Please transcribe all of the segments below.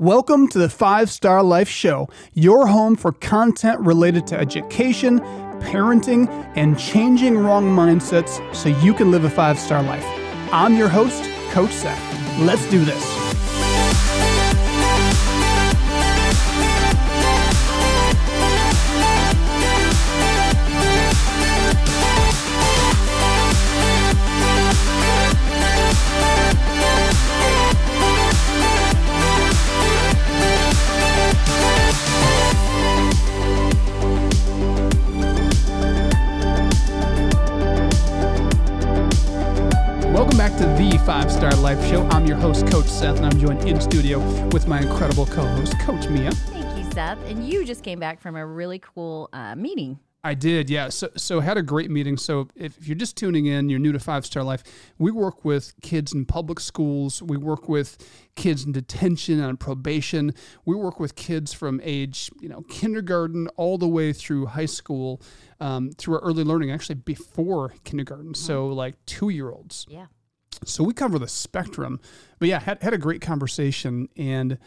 Welcome to the Five Star Life Show, your home for content related to education, parenting, and changing wrong mindsets so you can live a five star life. I'm your host, Coach Seth. Let's do this. Host, Coach Seth, and I'm joined in studio with my incredible co host, Coach Mia. Thank you, Seth. And you just came back from a really cool uh, meeting. I did, yeah. So, so had a great meeting. So, if, if you're just tuning in, you're new to Five Star Life. We work with kids in public schools. We work with kids in detention and probation. We work with kids from age, you know, kindergarten all the way through high school, um, through our early learning, actually before kindergarten. So, like two year olds. Yeah. So we cover the spectrum. But yeah, had, had a great conversation. And,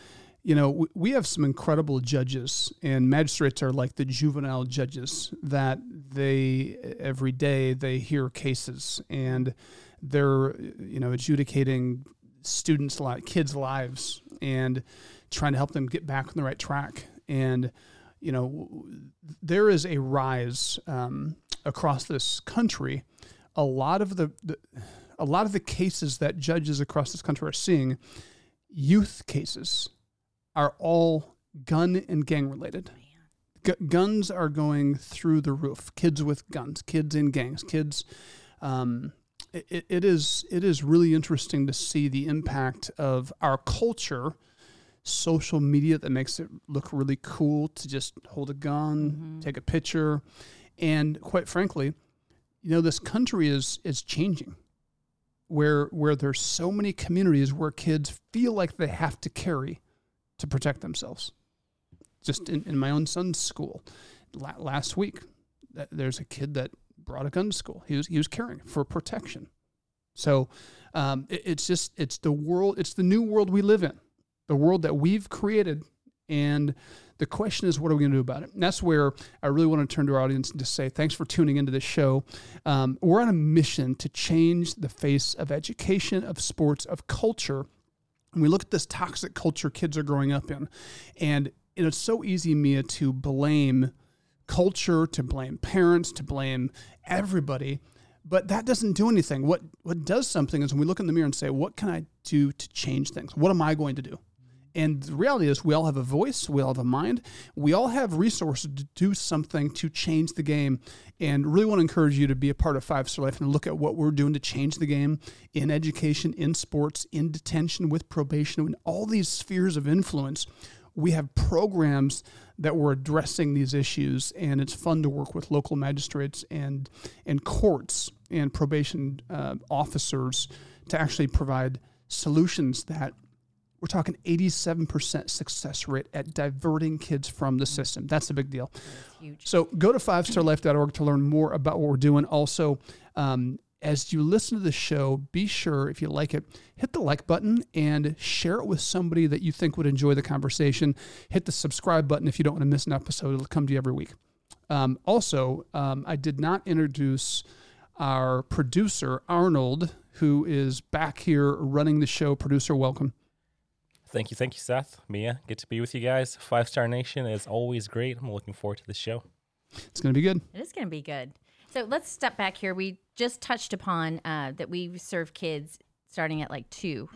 you know, we, we have some incredible judges, and magistrates are like the juvenile judges that they, every day, they hear cases and they're, you know, adjudicating students' li- kids' lives and trying to help them get back on the right track. And, you know, there is a rise um, across this country. A lot of the, the a lot of the cases that judges across this country are seeing, youth cases, are all gun and gang related. Gu guns are going through the roof. Kids with guns, kids in gangs, kids. Um, it, it is it is really interesting to see the impact of our culture, social media that makes it look really cool to just hold a gun, take a picture, and quite frankly, you know this country is is changing where where there's so many communities where kids feel like they have to carry to protect themselves. Just in, in my own son's school, la- last week, th- there's a kid that brought a gun to school. He was he was carrying for protection. So um, it- it's just it's the world. It's the new world we live in, the world that we've created, and the question is, what are we going to do about it? And that's where I really want to turn to our audience and just say, thanks for tuning into this show. Um, we're on a mission to change the face of education, of sports, of culture. And we look at this toxic culture kids are growing up in. And it's so easy, Mia, to blame culture, to blame parents, to blame everybody. But that doesn't do anything. What what does something is when we look in the mirror and say, what can I do to change things? What am I going to do? And the reality is, we all have a voice, we all have a mind, we all have resources to do something to change the game. And really want to encourage you to be a part of Five Star Life and look at what we're doing to change the game in education, in sports, in detention, with probation, in all these spheres of influence. We have programs that we're addressing these issues, and it's fun to work with local magistrates and and courts and probation uh, officers to actually provide solutions that we're talking 87% success rate at diverting kids from the system. That's a big deal. huge. So go to fivestarlife.org to learn more about what we're doing. Also, um, as you listen to the show, be sure, if you like it, hit the like button and share it with somebody that you think would enjoy the conversation. Hit the subscribe button if you don't want to miss an episode. It'll come to you every week. Um, also, um, I did not introduce our producer, Arnold, who is back here running the show. Producer, welcome. Thank you, thank you, Seth. Mia, good to be with you guys. Five Star Nation is always great. I'm looking forward to the show. It's going to be good. It is going to be good. So let's step back here. We just touched upon uh, that we serve kids starting at like two.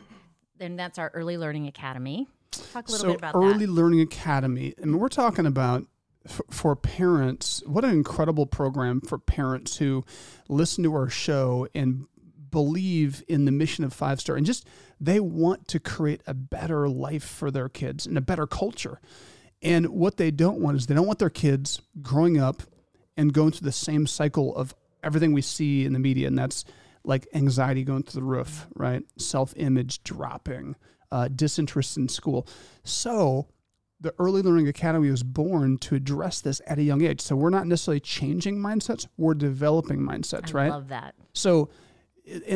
Then that's our Early Learning Academy. Talk a little so bit about that. early that. learning academy and we're talking about f- for parents what an incredible program for parents who listen to our show and believe in the mission of five star and just they want to create a better life for their kids and a better culture. And what they don't want is they don't want their kids growing up and going through the same cycle of everything we see in the media and that's like anxiety going through the roof right? Self-image dropping uh, disinterest in school. So the early learning academy was born to address this at a young age. So we're not necessarily changing mindsets we're developing mindsets I right? love that. so,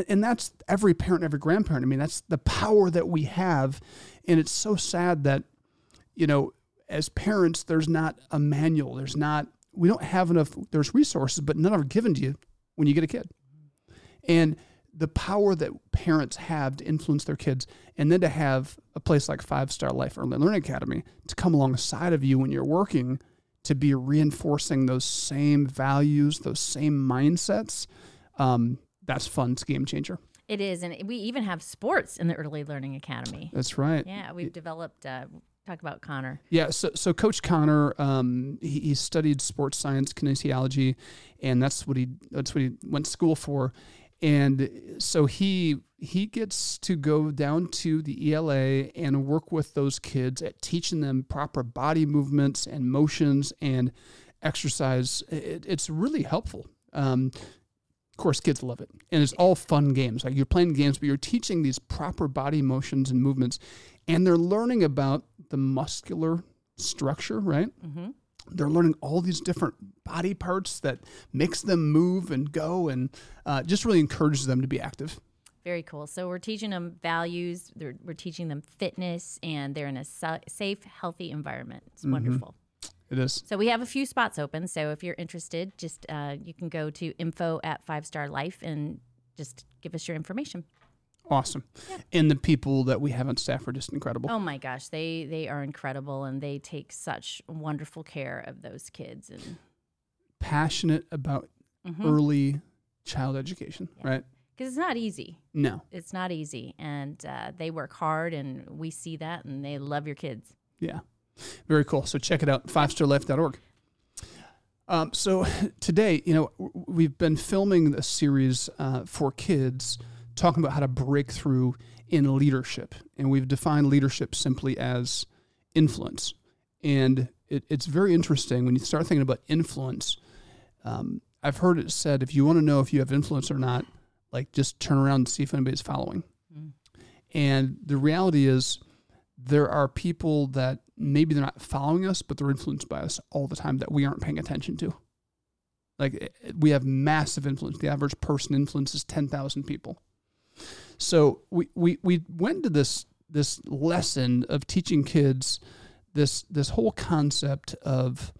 and that's every parent, every grandparent. I mean, that's the power that we have. And it's so sad that you know, as parents, there's not a manual. There's not, we don't have enough, there's resources, but none are given to you when you get a kid. And the power that parents have to influence their kids, and then to have a place like Five Star Life Early Learning Academy to come alongside of you when you're working to be reinforcing those same values, those same mindsets. Um, that's fun. It's a game changer. It is, and we even have sports in the Early Learning Academy. That's right. Yeah, we've developed. Uh, talk about Connor. Yeah, so so Coach Connor, um, he, he studied sports science, kinesiology, and that's what he that's what he went to school for. And so he he gets to go down to the ELA and work with those kids at teaching them proper body movements and motions and exercise. It, it's really helpful. Um, course, kids love it, and it's all fun games. Like you're playing games, but you're teaching these proper body motions and movements, and they're learning about the muscular structure, right? Mm-hmm. They're learning all these different body parts that makes them move and go, and uh, just really encourages them to be active. Very cool. So we're teaching them values. They're, we're teaching them fitness, and they're in a sa- safe, healthy environment. It's wonderful. It is. So we have a few spots open. So if you're interested, just uh, you can go to info at Five Star Life and just give us your information. Awesome. And the people that we have on staff are just incredible. Oh my gosh, they they are incredible, and they take such wonderful care of those kids. And Passionate about Mhm. early child education, Yeah. right? because it's not easy. No. It's not easy, and uh, they work hard, and we see that, and they love your kids. Yeah. Very cool. So check it out, fivestarlife.org. Um, so today, you know, we've been filming a series uh, for kids talking about how to break through in leadership. And we've defined leadership simply as influence. And it, it's very interesting when you start thinking about influence. Um, I've heard it said if you want to know if you have influence or not, like just turn around and see if anybody's following. Mm. And the reality is, there are people that maybe they're not following us, but they're influenced by us all the time that we aren't paying attention to. Like eh, we have massive influence. The average person influences 10,000 people. So we, we, we went to this, this lesson of teaching kids this, this whole concept of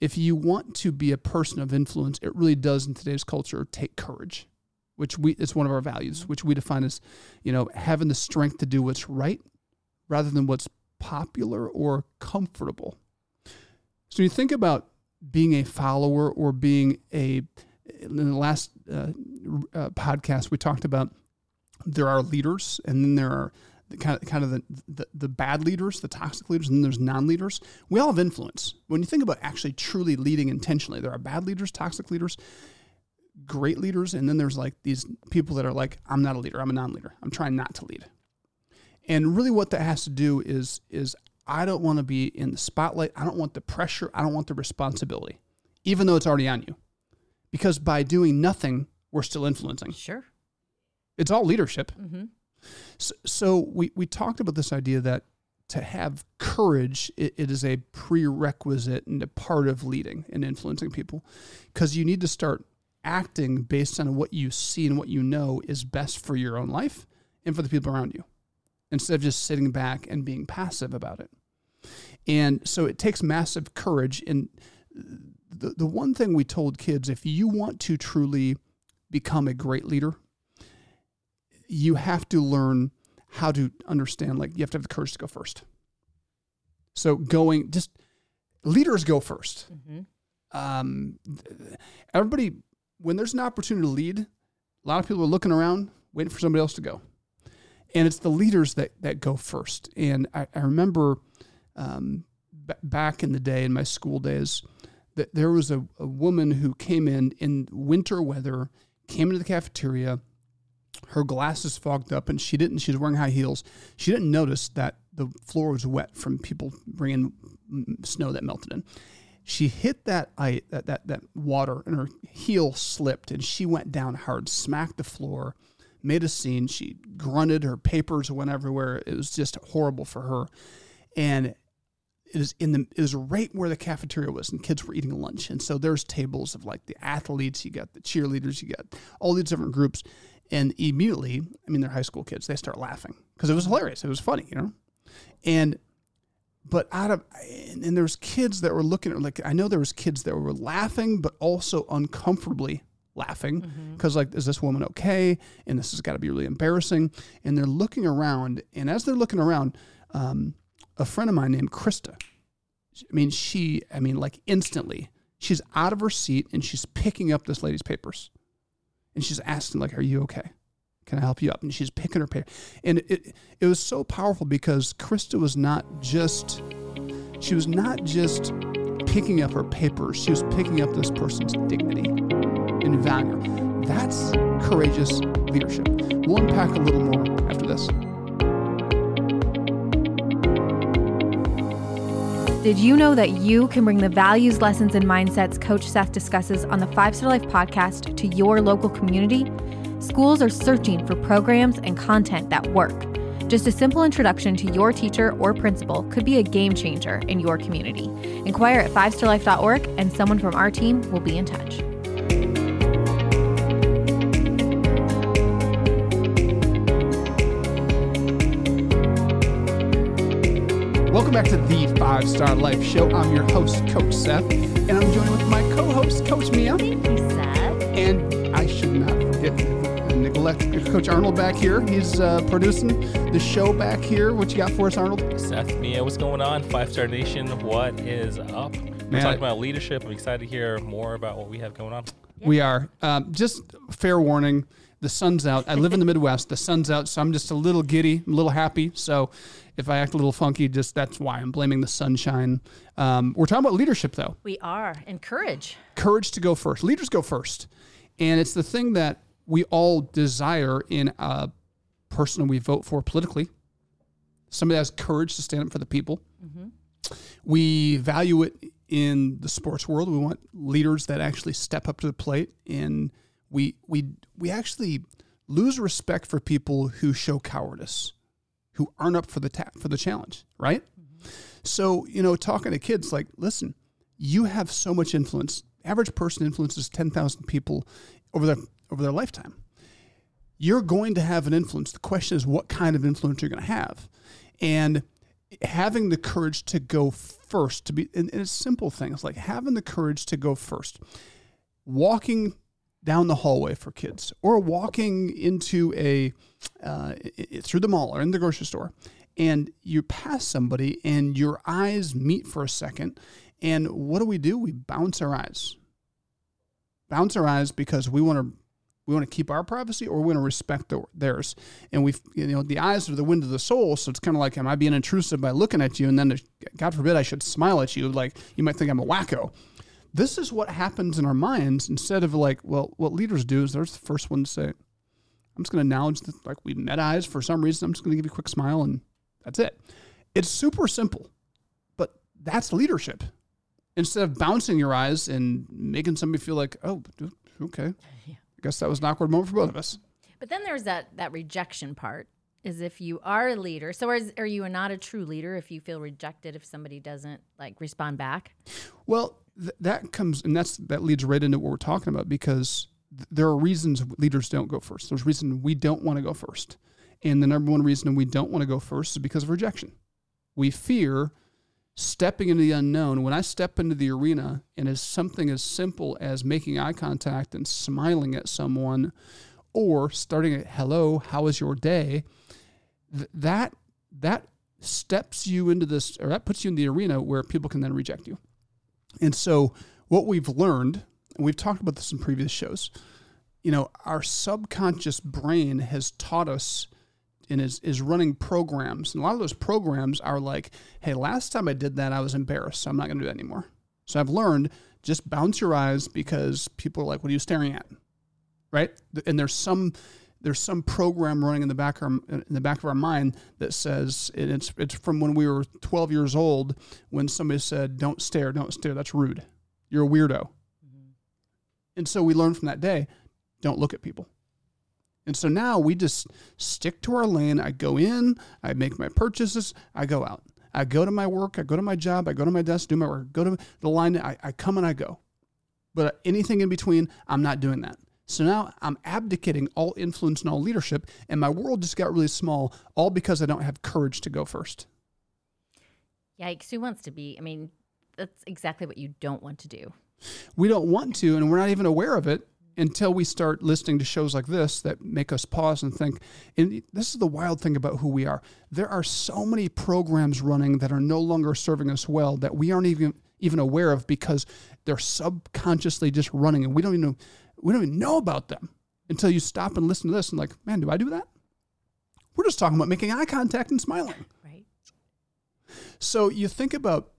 if you want to be a person of influence, it really does in today's culture take courage, which we, it's one of our values, which we define as, you know, having the strength to do what's right rather than what's popular or comfortable. So you think about being a follower or being a in the last uh, uh, podcast we talked about there are leaders and then there are the kind of kind of the, the the bad leaders, the toxic leaders, and then there's non-leaders. We all have influence. When you think about actually truly leading intentionally, there are bad leaders, toxic leaders, great leaders, and then there's like these people that are like, I'm not a leader, I'm a non-leader. I'm trying not to lead. And really what that has to do is is I don't want to be in the spotlight. I don't want the pressure. I don't want the responsibility, even though it's already on you. Because by doing nothing, we're still influencing. Sure. It's all leadership. Mm-hmm. So, so we, we talked about this idea that to have courage, it, it is a prerequisite and a part of leading and influencing people because you need to start acting based on what you see and what you know is best for your own life and for the people around you instead of just sitting back and being passive about it. And so it takes massive courage. And the, the one thing we told kids if you want to truly become a great leader, you have to learn how to understand, like, you have to have the courage to go first. So, going, just leaders go first. Mm-hmm. Um, everybody, when there's an opportunity to lead, a lot of people are looking around, waiting for somebody else to go. And it's the leaders that, that go first. And I, I remember um, b- back in the day, in my school days, that there was a, a woman who came in in winter weather, came into the cafeteria, her glasses fogged up, and she didn't. She was wearing high heels. She didn't notice that the floor was wet from people bringing snow that melted in. She hit that that that that water, and her heel slipped, and she went down hard, smacked the floor, made a scene. She grunted. Her papers went everywhere. It was just horrible for her, and it was in the it was right where the cafeteria was and kids were eating lunch. And so there's tables of like the athletes. You got the cheerleaders. You got all these different groups. And immediately i mean they're high school kids. They start laughing because it was hilarious. It was funny you know? And but out of and, and there was kids that were looking at like I know there was kids that were laughing but also uncomfortably laughing because like is this woman okay and this has got to be really embarrassing and they're looking around and as they're looking around um, a friend of mine named Krista I mean she I mean like instantly she's out of her seat and she's picking up this lady's papers and she's asking like are you okay can I help you up? And she's picking her paper. And it, it was so powerful because Krista was not just, she was not just picking up her papers. She was picking up this person's dignity and value. That's courageous leadership. We'll unpack a little more after this. Did you know that you can bring the values, lessons, and mindsets Coach Seth discusses on the Five Star Life podcast to your local community? Schools are searching for programs and content that work. Just a simple introduction to your teacher or principal could be a game changer in your community. Inquire at fivestarlife.org and someone from our team will be in touch. Welcome back to the Five Star Life Show. I'm your host, Coach Seth, and I'm joined with my co host, Coach Mia. Thank you, Seth. And I should not forget neglect Coach Arnold back here. He's uh, producing the show back here. What you got for us, Arnold? Seth, Mia, what's going on? Five Star Nation, what is up? We're Man, talking about leadership. I'm excited to hear more about what we have going on. We are. Um, just fair warning the sun's out. I live in the Midwest. The sun's out, so I'm just a little giddy, a little happy. So if I act a little funky, just that's why I'm blaming the sunshine. Um, we're talking about leadership, though. We are. And courage. courage to go first. Leaders go first. And it's the thing that we all desire in a person we vote for politically. Somebody that has courage to stand up for the people. We value it in the sports world. We want leaders that actually step up to the plate and we we we actually lose respect for people who show cowardice, who aren't up for the ta- for the challenge, right? Mm-hmm. So, you know, talking to kids like, listen, you have so much influence. Average person influences 10,000 people over their over their lifetime. You're going to have an influence. The question is what kind of influence you're going to have. And having the courage to go first to be and, and it's simple things like having the courage to go first. Walking down the hallway for kids or walking into a uh, through the mall or in the grocery store and you pass somebody and your eyes meet for a second and what do we do? We bounce our eyes. Bounce our eyes because we want to we want to keep our privacy or we want to respect their- theirs. And we you know the eyes are the wind of the soul so it's kind of like am i being intrusive by looking at you? And then god forbid i should smile at you like you might think i'm a wacko this is what happens in our minds instead of like well what leaders do is they're the first one to say i'm just going to acknowledge that like we met eyes for some reason. I'm just going to give you a quick smile and that's it. It's super simple but that's leadership. Instead of bouncing your eyes and making somebody feel like oh okay. I guess that was an awkward moment for both of us. But then there's that that rejection part. Is if you are a leader. So is, are you not a true leader if you feel rejected if somebody doesn't like respond back? Well, th- that comes and that's that leads right into what we're talking about because th- there are reasons leaders don't go first. There's reason we don't want to go first, and the number one reason we don't want to go first is because of rejection. We fear stepping into the unknown. When I step into the arena and as something as simple as making eye contact and smiling at someone, or starting at "Hello, how is your day?" th- that that steps you into this or that puts you in the arena where people can then reject you. And so what we've learned, and we've talked about this in previous shows, you know, our subconscious brain has taught us and is, is running programs. And a lot of those programs are like, hey, last time I did that, I was embarrassed. So I'm not going to do that anymore. So I've learned just bounce your eyes because people are like, what are you staring at? Right? And there's some there's some program running in the back of our, in the back of our mind that says and it's it's from when we were 12 years old when somebody said don't stare don't stare that's rude. You're a weirdo. Mm-hmm. And so we learned from that day don't look at people. And so now we just stick to our lane. I go in i make my purchases i go out. I go to my work i go to my job i go to my desk do my work go to the line i, I come and i go. But anything in between i'm not doing that so now I'm abdicating all influence and all leadership, and my world just got really small, all because I don't have courage to go first. Yikes! Who wants to be? I mean, that's exactly what you don't want to do. We don't want to, and we're not even aware of it until we start listening to shows like this that make us pause and think. And this is the wild thing about who we are. There are so many programs running that are no longer serving us well that we aren't even even aware of because they're subconsciously just running, and we don't even know, we don't even know about them until you stop and listen to this and like, man, do I do that? We're just talking about making eye contact and smiling. Right. So you think about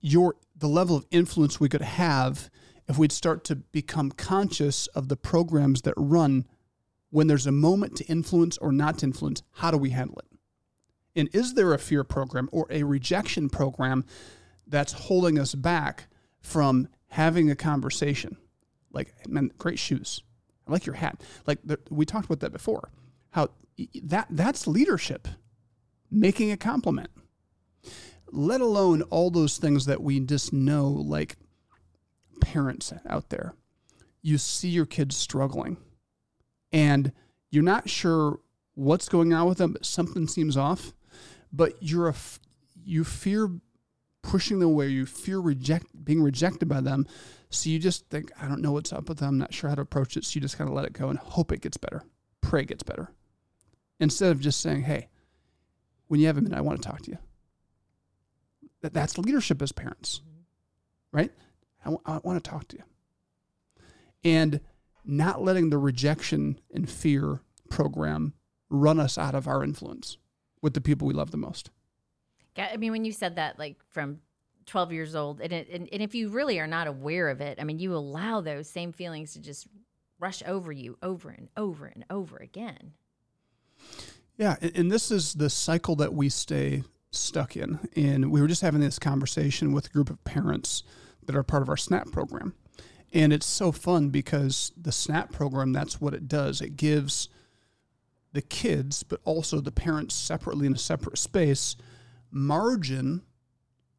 your the level of influence we could have if we'd start to become conscious of the programs that run when there's a moment to influence or not to influence, how do we handle it? And is there a fear program or a rejection program that's holding us back from having a conversation? Like, man, great shoes. I like your hat. Like the, we talked about that before. How that that's leadership, making a compliment. Let alone all those things that we just know, like parents out there. You see your kids struggling, and you're not sure what's going on with them, but something seems off. But you're a you fear pushing them away. You fear reject being rejected by them. So you just think, I don't know what's up with them. I'm not sure how to approach it. So you just kind of let it go and hope it gets better. Pray it gets better. Instead of just saying, hey, when you have a minute, I want to talk to you. That, that's leadership as parents, mm-hmm. right? I, w- I want to talk to you. And not letting the rejection and fear program run us out of our influence with the people we love the most. I mean, when you said that, like from 12 years old, and, it, and, and if you really are not aware of it, I mean, you allow those same feelings to just rush over you over and over and over again. Yeah, and, and this is the cycle that we stay stuck in. And we were just having this conversation with a group of parents that are part of our SNAP program. And it's so fun because the SNAP program, that's what it does. It gives the kids, but also the parents separately in a separate space, margin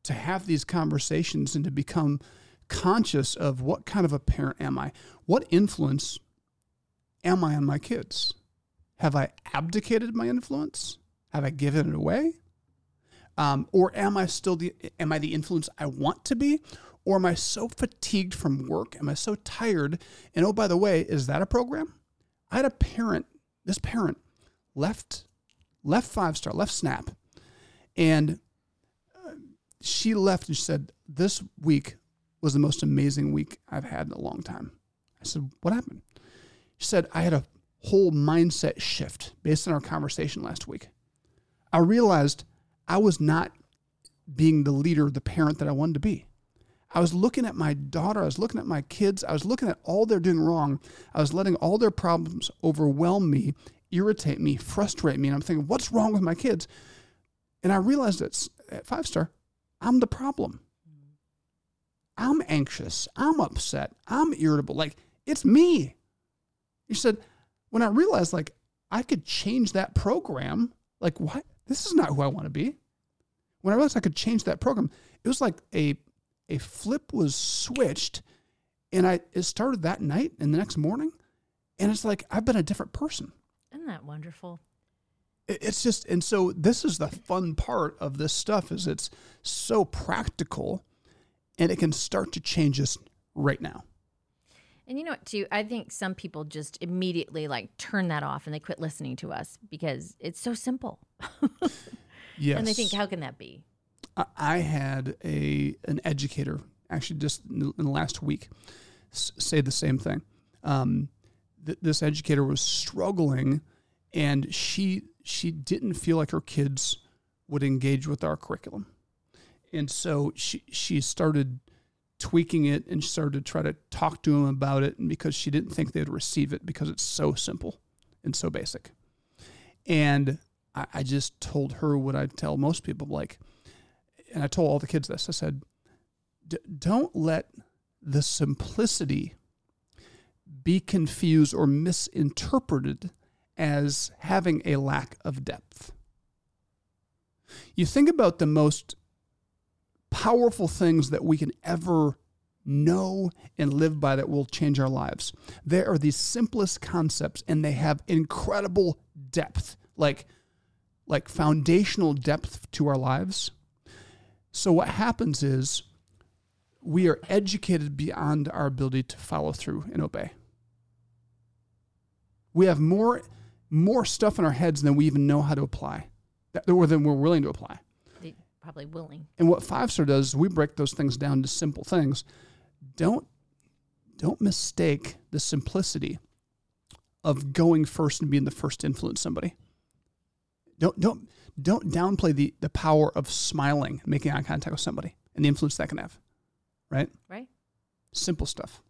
to have these conversations and to become conscious of what kind of a parent am I? What influence am I on my kids? Have I abdicated my influence? Have I given it away? Um, or am I still the am I the influence I want to be? Or am I so fatigued from work? Am I so tired? And oh, by the way, is that a program? I had a parent, this parent left left five star, left snap, and uh, she left and she said, This week was the most amazing week I've had in a long time. I said, What happened? She said, I had a whole mindset shift based on our conversation last week. I realized I was not being the leader, the parent that I wanted to be. I was looking at my daughter, I was looking at my kids, I was looking at all they're doing wrong. I was letting all their problems overwhelm me, irritate me, frustrate me. And I'm thinking, what's wrong with my kids? And I realized that at five star, I'm the problem. I'm anxious. I'm upset. I'm irritable. Like, it's me. He said, when I realized, like, I could change that program, like, what? This is not who I want to be. When I realized I could change that program, it was like a a flip was switched and I it started that night and the next morning and it's like I've been a different person. Isn't that wonderful? It's just and so this is the fun part of this stuff is it's so practical and it can start to change us right now. And you know what, too? I think some people just immediately like turn that off and they quit listening to us because it's so simple. Yes. And they think, how can that be? I had a an educator actually just in the last week say the same thing. Um, th- this educator was struggling, and she she didn't feel like her kids would engage with our curriculum, and so she she started tweaking it and started to try to talk to them about it, and because she didn't think they'd receive it because it's so simple and so basic, and I, I just told her what I tell most people, like and I told all the kids this. I said, don't let the simplicity be confused or misinterpreted as having a lack of depth. You think about the most powerful things that we can ever know and live by that will change our lives. They are the simplest concepts and they have incredible depth, like like foundational depth to our lives So what happens is we are educated beyond our ability to follow through and obey. We have more more stuff in our heads than we even know how to apply, that, or than we're willing to apply. Probably willing. And what five star does is we break those things down to simple things. Don't don't mistake the simplicity of going first and being the first to influence somebody. Don't don't don't downplay the the power of smiling, making eye contact with somebody, and the influence that can have. Right? Right? Simple stuff.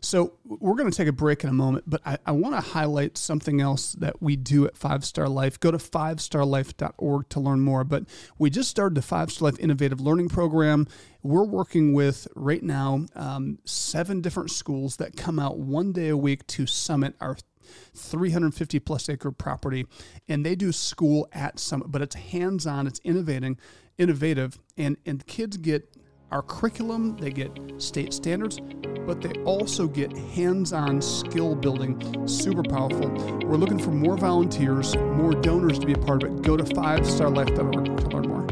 So we're going to take a break in a moment, but I, I want to highlight something else that we do at Five Star Life. Go to fivestarlife.org to learn more. But we just started the Five Star Life Innovative Learning Program. We're working with right now um, seven different schools that come out one day a week to summit our 350 plus acre property and they do school at summit but it's hands-on it's innovating innovative and and kids get our curriculum, they get state standards, but they also get hands on skill building. Super powerful. We're looking for more volunteers, more donors to be a part of it. Go to fivestarlife.org to learn more.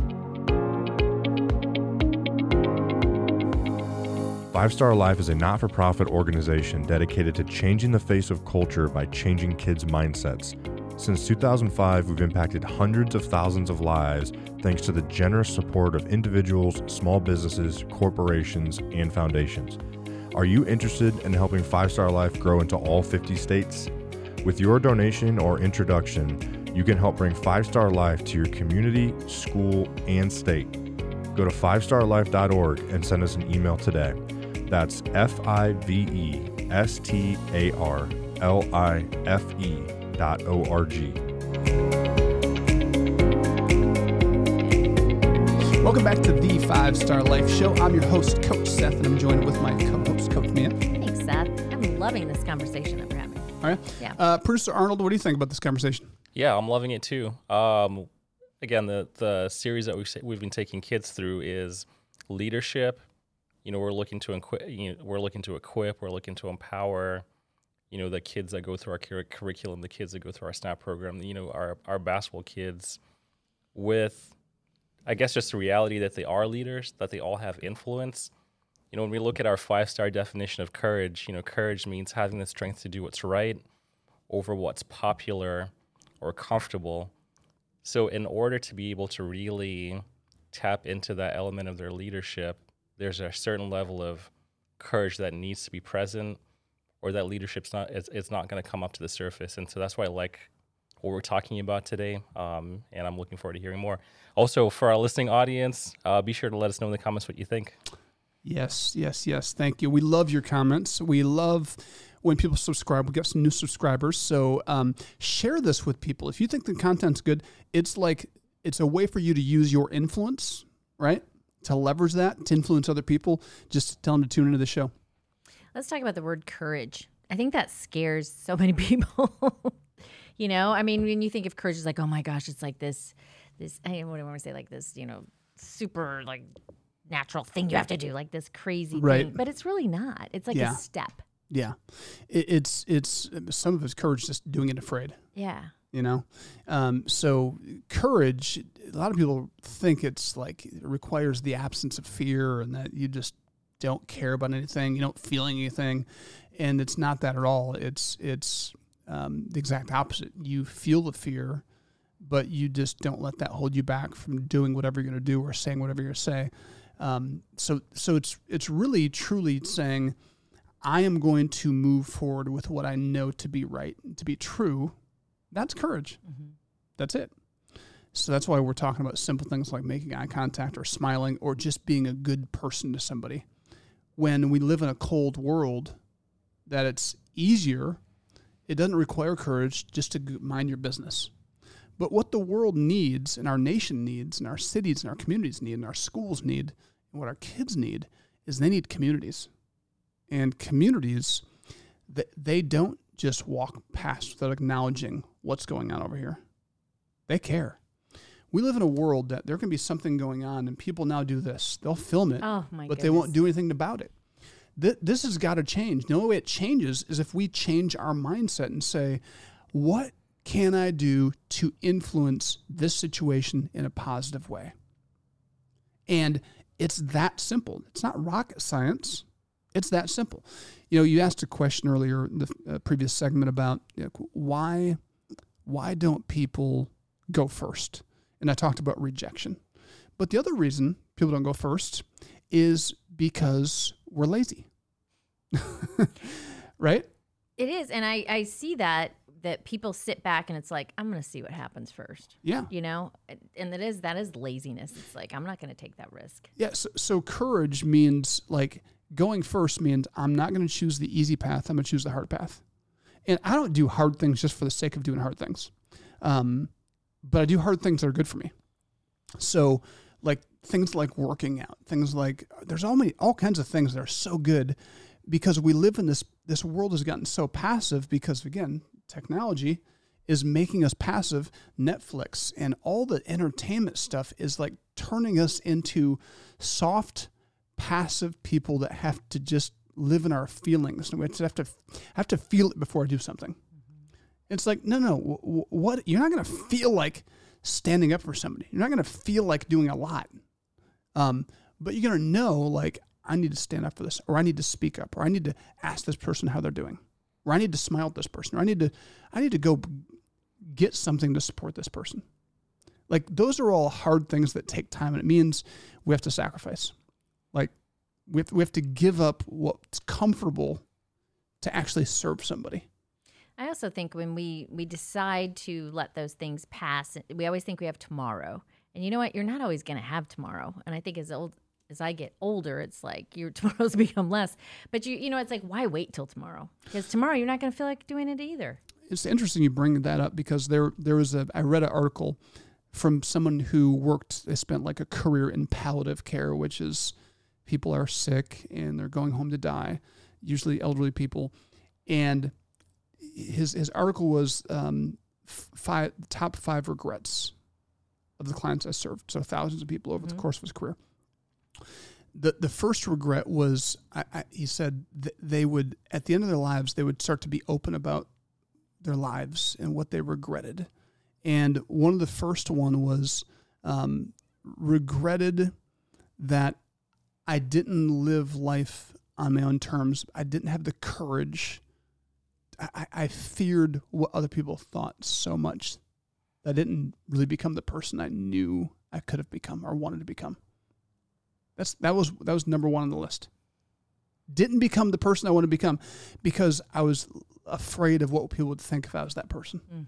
Five Star Life is a not for profit organization dedicated to changing the face of culture by changing kids' mindsets. Since 2005, we've impacted hundreds of thousands of lives thanks to the generous support of individuals, small businesses, corporations, and foundations. Are you interested in helping Five Star Life grow into all 50 states? With your donation or introduction, you can help bring Five Star Life to your community, school, and state. Go to fivestarlife.org and send us an email today. That's F I V E S T A R L I F E dot O R G. Welcome back to the Five Star Life Show. I'm your host, Coach Seth, and I'm joined with my co host, Coach Mia. Thanks, Seth. I'm loving this conversation that we're having. All right. Yeah. Uh, Producer Arnold, what do you think about this conversation? Yeah, I'm loving it too. Um, again, the the series that we've we've been taking kids through is leadership. You know, we're looking to equip. You know, we're looking to equip. We're looking to empower. You know, the kids that go through our cur- curriculum, the kids that go through our SNAP program. You know, our our basketball kids, with, I guess, just the reality that they are leaders, that they all have influence. You know, when we look at our five star definition of courage, you know, courage means having the strength to do what's right over what's popular or comfortable. So, in order to be able to really tap into that element of their leadership, there's a certain level of courage that needs to be present, or that leadership's not it's, it's not going to come up to the surface. And so that's why I like what we're talking about today, um, and I'm looking forward to hearing more. Also, for our listening audience, uh, be sure to let us know in the comments what you think. Yes, yes, yes. Thank you. We love your comments. We love when people subscribe. We got some new subscribers. So um, share this with people. If you think the content's good, it's like it's a way for you to use your influence, right? To leverage that to influence other people. Just tell them to tune into the show. Let's talk about the word courage. I think that scares so many people. You know, I mean, when you think of courage, it's like, oh my gosh, it's like this, this. I what do I want to say? Like this, you know, super like natural thing you have to do, like this crazy Right. thing. But it's really not. It's like Yeah. a step. Yeah, it, it's it's some of it's courage just doing it afraid. Yeah. you know um, so courage a lot of people think it's like it requires the absence of fear and that you just don't care about anything you don't feel anything and it's not that at all it's it's um, the exact opposite you feel the fear but you just don't let that hold you back from doing whatever you're going to do or saying whatever you're going to say um, so so it's it's really truly saying I am going to move forward with what I know to be right, to be true. That's courage. That's it. So that's why we're talking about simple things like making eye contact or smiling or just being a good person to somebody. When we live in a cold world, that it's easier, it doesn't require courage just to mind your business. But what the world needs, and our nation needs, and our cities and our communities need, and our schools need, and what our kids need, is they need communities and communities that they don't just walk past without acknowledging what's going on over here. They care. We live in a world that there can be something going on and people now do this. They'll film it, Oh but they won't do anything about it. Th- this has got to change. The only way it changes is if we change our mindset and say, what can I do to influence this situation in a positive way? And it's that simple. It's not rocket science. It's that simple. You know, you asked a question earlier in the uh, previous segment about you know, why why don't people go first? And I talked about rejection. But the other reason people don't go first is because we're lazy. right? It is, and I I see that that people sit back and it's like I'm going to see what happens first. Yeah. You know, and that is that is laziness. It's like I'm not going to take that risk. Yeah. So, so courage means like going first means I'm not going to choose the easy path. I'm going to choose the hard path. And I don't do hard things just for the sake of doing hard things. Um, but I do hard things that are good for me. So, like things like working out, things like there's all many all kinds of things that are so good because we live in this this world has gotten so passive because again, technology is making us passive. Netflix and all the entertainment stuff is like turning us into soft, passive people that have to just live in our feelings. And we have to have to feel it before I do something. Mm-hmm. It's like, no, no, what? You're not going to feel like standing up for somebody. You're not going to feel like doing a lot. Um, but you're going to know, like, I need to stand up for this, or I need to speak up, or I need to ask this person how they're doing, or I need to smile at this person, or I need to, I need to go get something to support this person. Like those are all hard things that take time, and it means we have to sacrifice. Like we have, we have to give up what's comfortable to actually serve somebody. I also think when we we decide to let those things pass, we always think we have tomorrow. And you know what? You're not always going to have tomorrow. And I think as old as I get older, it's like your tomorrows become less. But you you know, it's like why wait till tomorrow? Because tomorrow you're not going to feel like doing it either. It's interesting you bring that up because there there was a I read an article from someone who worked they spent like a career in palliative care, which is people are sick and they're going home to die, usually elderly people, and his his article was um, five top five regrets of the clients I served. So thousands of people over mm-hmm. the course of his career. The the first regret was I, I, he said they would at the end of their lives they would start to be open about their lives and what they regretted, and one of the first one was um, regretted that I didn't live life on my own terms. I didn't have the courage I, I feared what other people thought so much that I didn't really become the person I knew I could have become or wanted to become. That's that was that was number one on the list. Didn't become the person I wanted to become because I was afraid of what people would think if I was that person. Mm.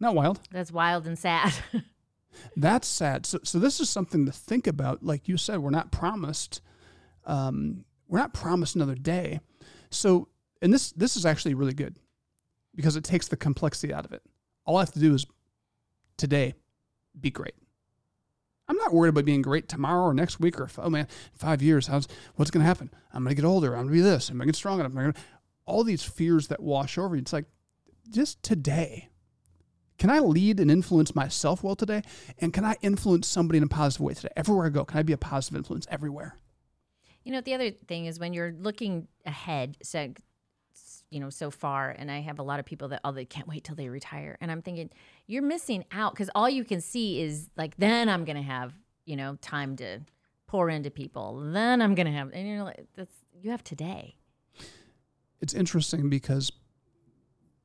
Not wild. That's wild and sad. That's sad. So, so this is something to think about. Like you said, we're not promised. Um, we're not promised another day. So and this this is actually really good because it takes the complexity out of it. All I have to do is today be great. I'm not worried about being great tomorrow or next week or oh man, five years. How's what's going to happen? I'm going to get older. I'm going to be this. I'm going to get stronger. I'm to all these fears that wash over you. It's like just today. Can I lead and influence myself well today? And can I influence somebody in a positive way today? Everywhere I go, can I be a positive influence everywhere? You know, the other thing is when you're looking ahead, so you know so far and i have a lot of people that oh they can't wait till they retire. And i'm thinking you're missing out because all you can see is like then i'm gonna have you know time to pour into people. Then i'm gonna have and you're like that's you have today. It's interesting because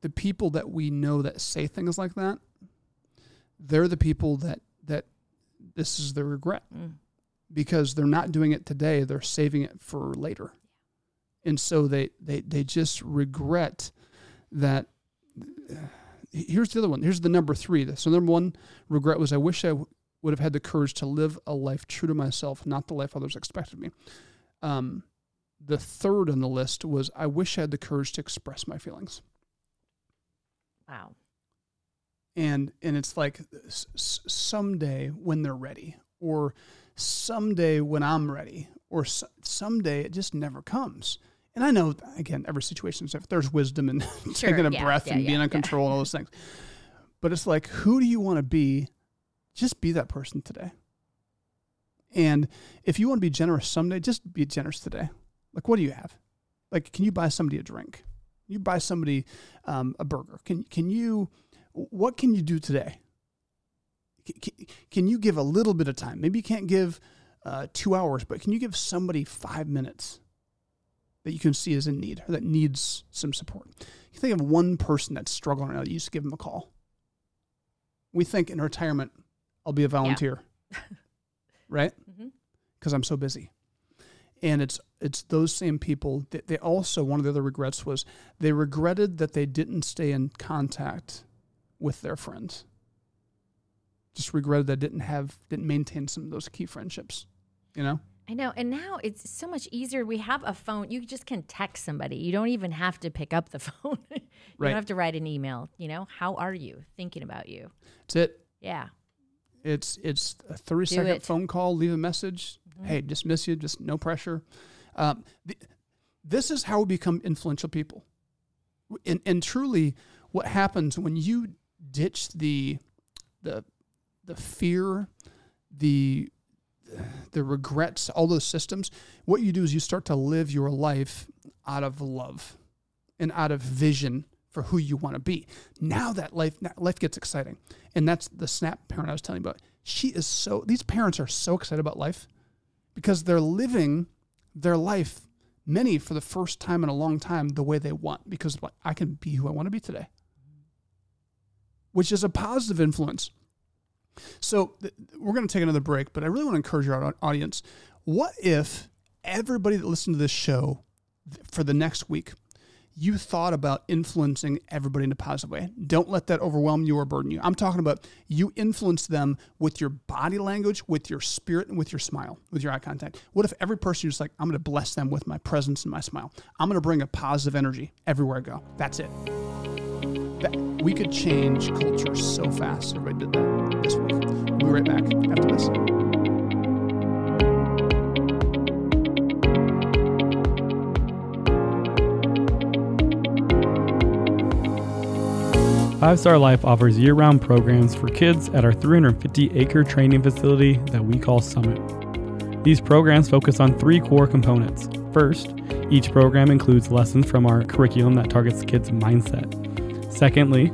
the people that we know that say things like that they're the people that that this is their regret. Mm. because they're not doing it today they're saving it for later and so they they they just regret that here's the other one. Here's the number three. So number one regret was i wish I w- would have had the courage to live a life true to myself not the life others expected me. Um, the third on the list was i wish i had the courage to express my feelings. Wow. And and it's like s- someday when they're ready or someday when i'm ready or s- someday it just never comes and I know again, every situation is if there's wisdom in sure, taking a yeah, breath yeah, and yeah, being in control and all those things. But it's like, who do you want to be? Just be that person today. And if you want to be generous someday, just be generous today. Like, what do you have? Like, can you buy somebody a drink? Can you buy somebody um, a burger? Can can you? What can you do today? can, can you give a little bit of time? Maybe you can't give uh, two hours, but can you give somebody five minutes that you can see is in need or that needs some support? You think of one person that's struggling right now, you just give them a call. We think in retirement, I'll be a volunteer, right? Mhm. Because I'm so busy. And it's it's those same people that they also one of the other regrets was they regretted that they didn't stay in contact with their friends. Just regretted that didn't have didn't maintain some of those key friendships. You know? I know. And now it's so much easier. We have a phone. You just can text somebody. You don't even have to pick up the phone. you Right. don't have to write an email. You know, how are you? Thinking about you. That's it. Yeah. It's it's a thirty Do second it. Mm-hmm. phone call, leave a message. Hey, just miss you, just no pressure. Um, the, this is how we become influential people. And, and truly, what happens when you ditch the the the fear, the the regrets, all those systems, what you do is you start to live your life out of love and out of vision for who you want to be. Now that life life gets exciting. And that's the snap parent I was telling you about. She is so these parents are so excited about life because they're living their life many for the first time in a long time the way they want because I can be who I want to be today. Which is a positive influence. So th- we're going to take another break, but I really want to encourage our audience. What if everybody that listened to this show for the next week, you thought about influencing everybody in a positive way? Don't let that overwhelm you or burden you. I'm talking about you influence them with your body language, with your spirit, and with your smile, with your eye contact. What if every person just like, I'm going to bless them with my presence and my smile? I'm going to bring a positive energy everywhere I go. That's it. That, we could change culture so fast. if Everybody did that this week. We'll be right back after this. Five Star Life offers year round programs for kids at our 350 acre training facility that we call Summit. These programs focus on three core components. First, each program includes lessons from our curriculum that targets kids' mindset. Secondly,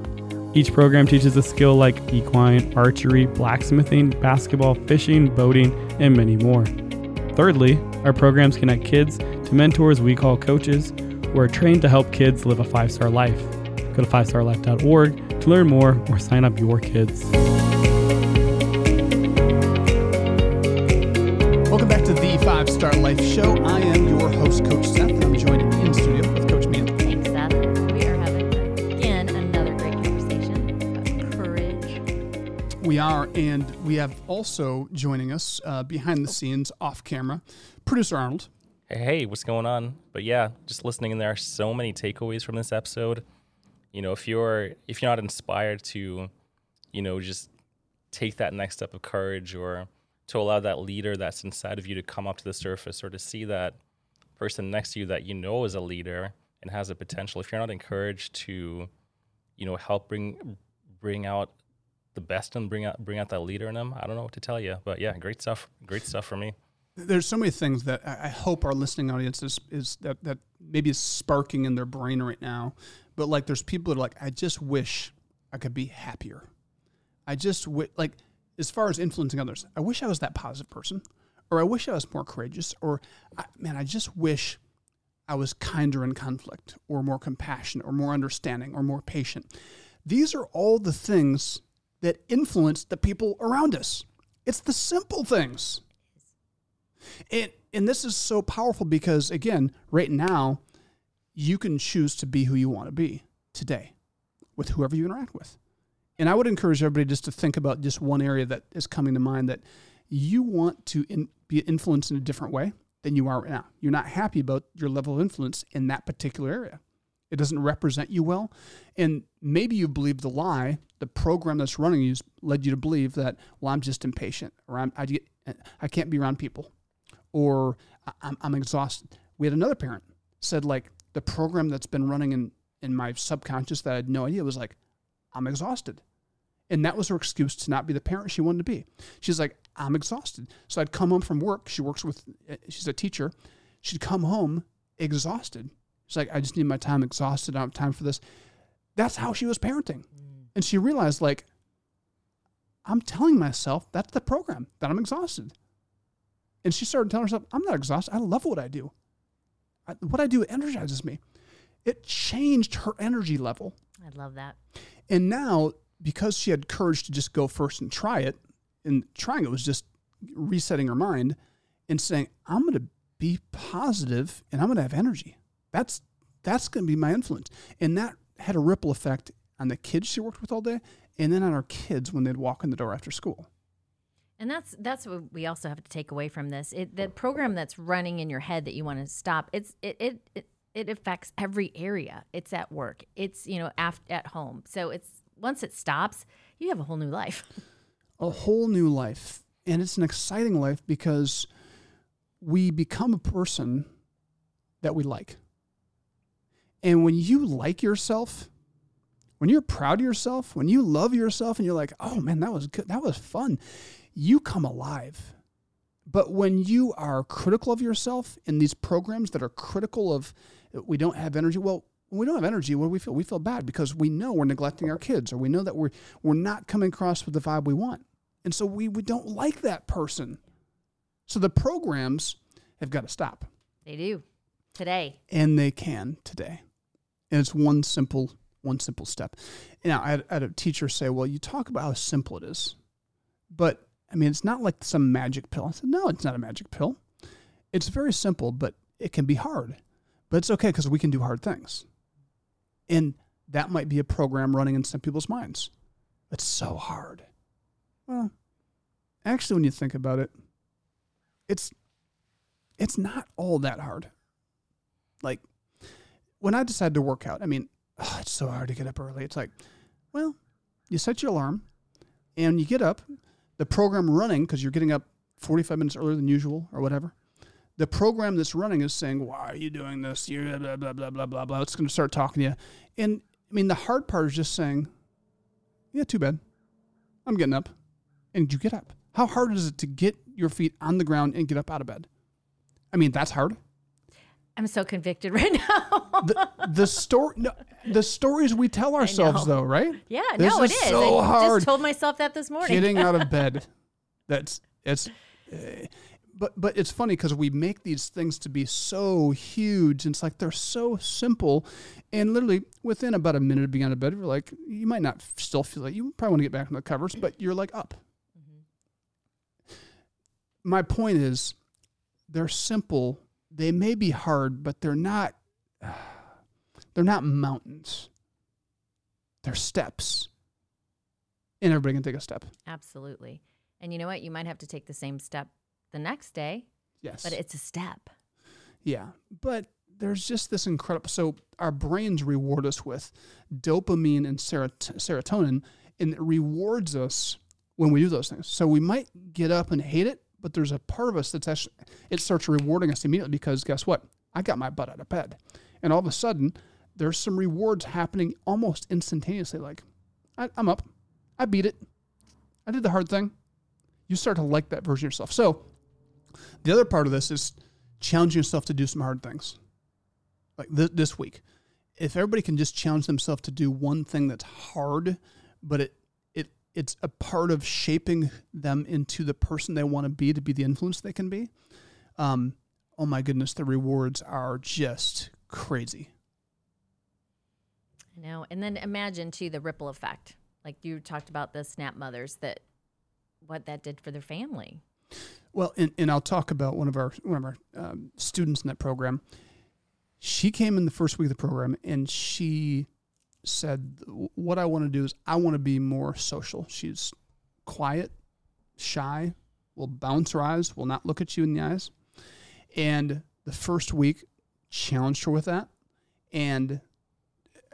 each program teaches a skill like equine, archery, blacksmithing, basketball, fishing, boating, and many more. Thirdly, our programs connect kids to mentors we call coaches who are trained to help kids live a five star life. Go to 5starlife.org to learn more or sign up your kids. Welcome back to the Five Star Life Show. I am your and we have also joining us uh, behind the scenes, off camera, producer Arnold. Hey, what's going on? But yeah, just listening, there are so many takeaways from this episode. You know, if you're if you're not inspired to, you know, just take that next step of courage or to allow that leader that's inside of you to come up to the surface or to see that person next to you that you know is a leader and has a potential, if you're not encouraged to, you know, help bring bring out the best and bring out bring out that leader in them, I don't know what to tell you. But yeah, great stuff. Great stuff for me. There's so many things that I hope our listening audience is, is that, that maybe is sparking in their brain right now. But like, there's people that are like, I just wish I could be happier. I just wi- like, as far as influencing others, I wish I was that positive person, or I wish I was more courageous, or I, man, I just wish I was kinder in conflict, or more compassionate, or more understanding, or more patient. These are all the things that influence the people around us. It's the simple things. And and this is so powerful because again, right now, you can choose to be who you want to be today with whoever you interact with. And I would encourage everybody just to think about just one area that is coming to mind that you want to in, be influenced in a different way than you are right now. You're not happy about your level of influence in that particular area. It doesn't represent you well. And maybe you believe the lie, the program that's running you led you to believe that, well, I'm just impatient or I'm, I, I can't be around people or I'm, I'm exhausted. We had another parent said like the program that's been running in, in my subconscious that I had no idea was like, I'm exhausted. And that was her excuse to not be the parent she wanted to be. She's like, I'm exhausted. So I'd come home from work. She works with, she's a teacher. She'd come home exhausted. She's like, I just need my time exhausted. I don't have time for this. That's how she was parenting. Mm. And she realized, like, I'm telling myself that's the program, that I'm exhausted. And she started telling herself, I'm not exhausted. I love what I do. I, what I do energizes me. It changed her energy level. I love that. And now, because she had courage to just go first and try it, and trying it was just resetting her mind and saying, I'm going to be positive and I'm going to have energy. That's that's going to be my influence. And that had a ripple effect on the kids she worked with all day and then on our kids when they'd walk in the door after school. And that's that's what we also have to take away from this. It, the program that's running in your head that you want to stop. It's it it, it it affects every area. It's at work. It's you know af- at home. So it's once it stops, you have a whole new life. A whole new life, and it's an exciting life because we become a person that we like. And when you like yourself, when you're proud of yourself, when you love yourself, and you're like, "Oh man, that was good. That was fun," you come alive. But when you are critical of yourself in these programs that are critical of we don't have energy, well, when we don't have energy, what do we feel? We feel bad because we know we're neglecting our kids or we know that we're we're not coming across with the vibe we want. And so we, we don't like that person. So the programs have got to stop. They do today. And they can today. And it's one simple one simple step. Now I had, I had a teacher say, Well, you talk about how simple it is. But I mean it's not like some magic pill. I said, No, it's not a magic pill. It's very simple, but it can be hard. But it's okay because we can do hard things. And that might be a program running in some people's minds. It's so hard. Well, actually, when you think about it, it's it's not all that hard. Like when I decided to work out, I mean, oh, it's so hard to get up early. It's like, well, you set your alarm and you get up. The program running because you're getting up 45 minutes earlier than usual or whatever. The program that's running is saying, "Why are you doing this? You blah blah blah blah blah blah." It's going to start talking to you, and I mean, the hard part is just saying, "Yeah, too bad. I'm getting up." and you get up. How hard is it to get your feet on the ground and get up out of bed? I mean, that's hard. I'm so convicted right now. the, the story, no, the stories we tell ourselves, though, right? yeah, This no, it is is. so I hard. just told myself that this morning. Getting out of bed. That's it's. uh, but but it's funny because we make these things to be so huge. And it's like they're so simple, and literally within about a minute of being out of bed, you're like, you might not still feel like you probably want to get back on the covers, but you're like up. My point is, they're simple. They may be hard, but they're not. They're not mountains. They're steps, and everybody can take a step. Absolutely. And you know what? You might have to take the same step the next day, Yes, but it's a step. Yeah, but there's just this incredible. So our brains reward us with dopamine and serot- serotonin, and it rewards us when we do those things. So we might get up and hate it, but there's a part of us that's actually it starts rewarding us immediately because guess what? I got my butt out of bed, and all of a sudden there's some rewards happening almost instantaneously. Like I, I'm up, I beat it, I did the hard thing. You start to like that version of yourself. So the other part of this is challenging yourself to do some hard things. Like th- this week, if everybody can just challenge themselves to do one thing that's hard, but it it's a part of shaping them into the person they want to be, to be the influence they can be. Um, oh my goodness, the rewards are just crazy. I know. And then imagine too the ripple effect. Like you talked about the snap mothers that what that did for their family. Well, and, and I'll talk about one of our one of our um, students in that program. She came in the first week of the program, and she said, "What I want to do is I want to be more social." She's quiet, shy, will bounce her eyes, will not look at you in the eyes. And the first week challenged her with that, and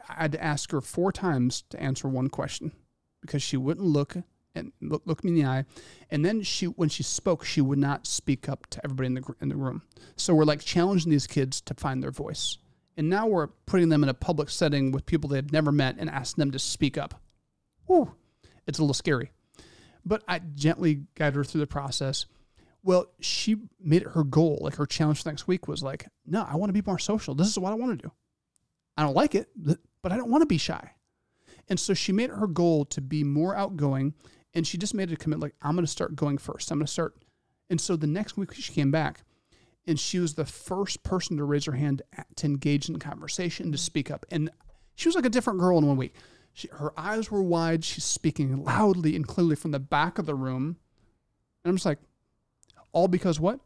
I had to ask her four times to answer one question because she wouldn't look and look, look me in the eye. And then she, when she spoke, she would not speak up to everybody in the in the room. So we're like challenging these kids to find their voice. And now we're putting them in a public setting with people they've never met and asking them to speak up. Whew, it's a little scary. But I gently guided her through the process. Well, she made it her goal. Like her challenge for next week was like, no, I want to be more social. This is what I want to do. I don't like it, but I don't want to be shy. And so she made it her goal to be more outgoing And she just made a commitment like, I'm going to start going first. I'm going to start. And so the next week she came back and she was the first person to raise her hand to engage in conversation, to speak up. And she was like a different girl in one week. She, her eyes were wide. She's speaking loudly and clearly from the back of the room. And I'm just like, all because what?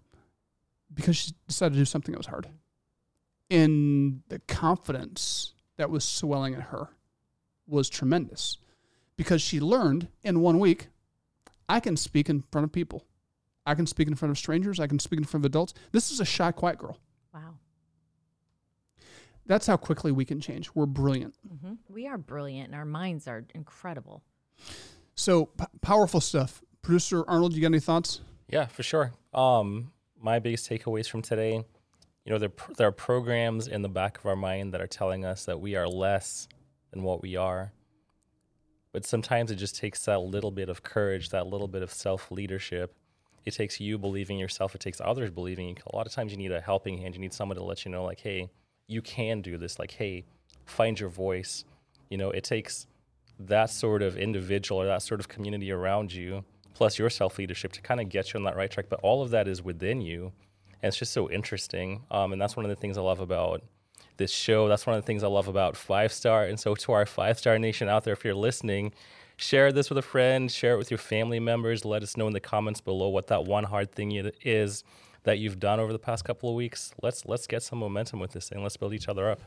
Because she decided to do something that was hard. And the confidence that was swelling in her was tremendous because she learned in one week I can speak in front of people. I can speak in front of strangers. I can speak in front of adults. This is a shy, quiet girl. Wow. That's how quickly we can change. We're brilliant. hmm We are brilliant, and our minds are incredible. So p- powerful stuff. Producer Arnold, you got any thoughts? Yeah, for sure. Um, my biggest takeaways from today, you know, there pr- there are programs in the back of our mind that are telling us that we are less than what we are. But sometimes it just takes that little bit of courage, that little bit of self leadership. It takes you believing yourself. It takes others believing you. A lot of times you need a helping hand. You need someone to let you know, like, hey, you can do this. Like, hey, find your voice. You know, it takes that sort of individual or that sort of community around you, plus your self leadership to kind of get you on that right track. But all of that is within you. And it's just so interesting. Um, and that's one of the things I love about this show. That's one of the things I love about Five Star. And so, to our Five Star Nation out there, if you're listening, share this with a friend, share it with your family members. Let us know in the comments below what that one hard thing is that you've done over the past couple of weeks. Let's let's get some momentum with this thing. Let's build each other up.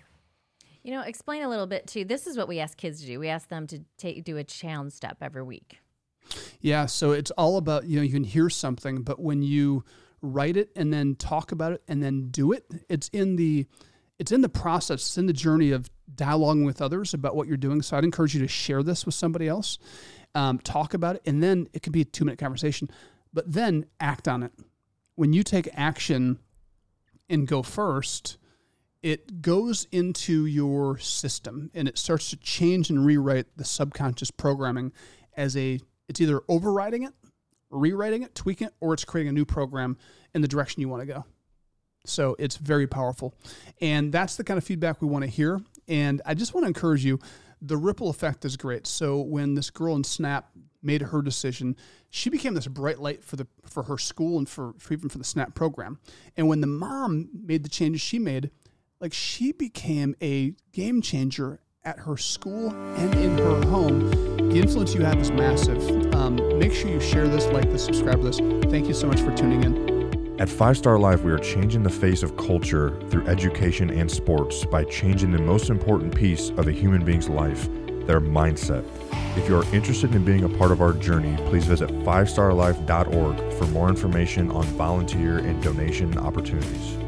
You know, explain a little bit too. This is what we ask kids to do. We ask them to take do a challenge step every week. Yeah, so it's all about, you know, you can hear something, but when you write it and then talk about it and then do it, it's in the it's in the process, it's in the journey of dialoguing with others about what you're doing. So I'd encourage you to share this with somebody else, um, talk about it, and then it can be a two minute conversation, but then act on it. When you take action and go first, it goes into your system and it starts to change and rewrite the subconscious programming as a it's either overriding it, rewriting it, tweaking it, or it's creating a new program in the direction you want to go. So it's very powerful. And that's the kind of feedback we want to hear. And I just want to encourage you the ripple effect is great. So when this girl in Snap made her decision, she became this bright light for the for her school and for, for even for the Snap program. And when the mom made the changes she made, like she became a game changer at her school and in her home. The influence you have is massive. Um, make sure you share this, like this, subscribe to this. Thank you so much for tuning in. At Five Star Life, we are changing the face of culture through education and sports by changing the most important piece of a human being's life, their mindset. If you are interested in being a part of our journey, please visit fivestarlife.org for more information on volunteer and donation opportunities.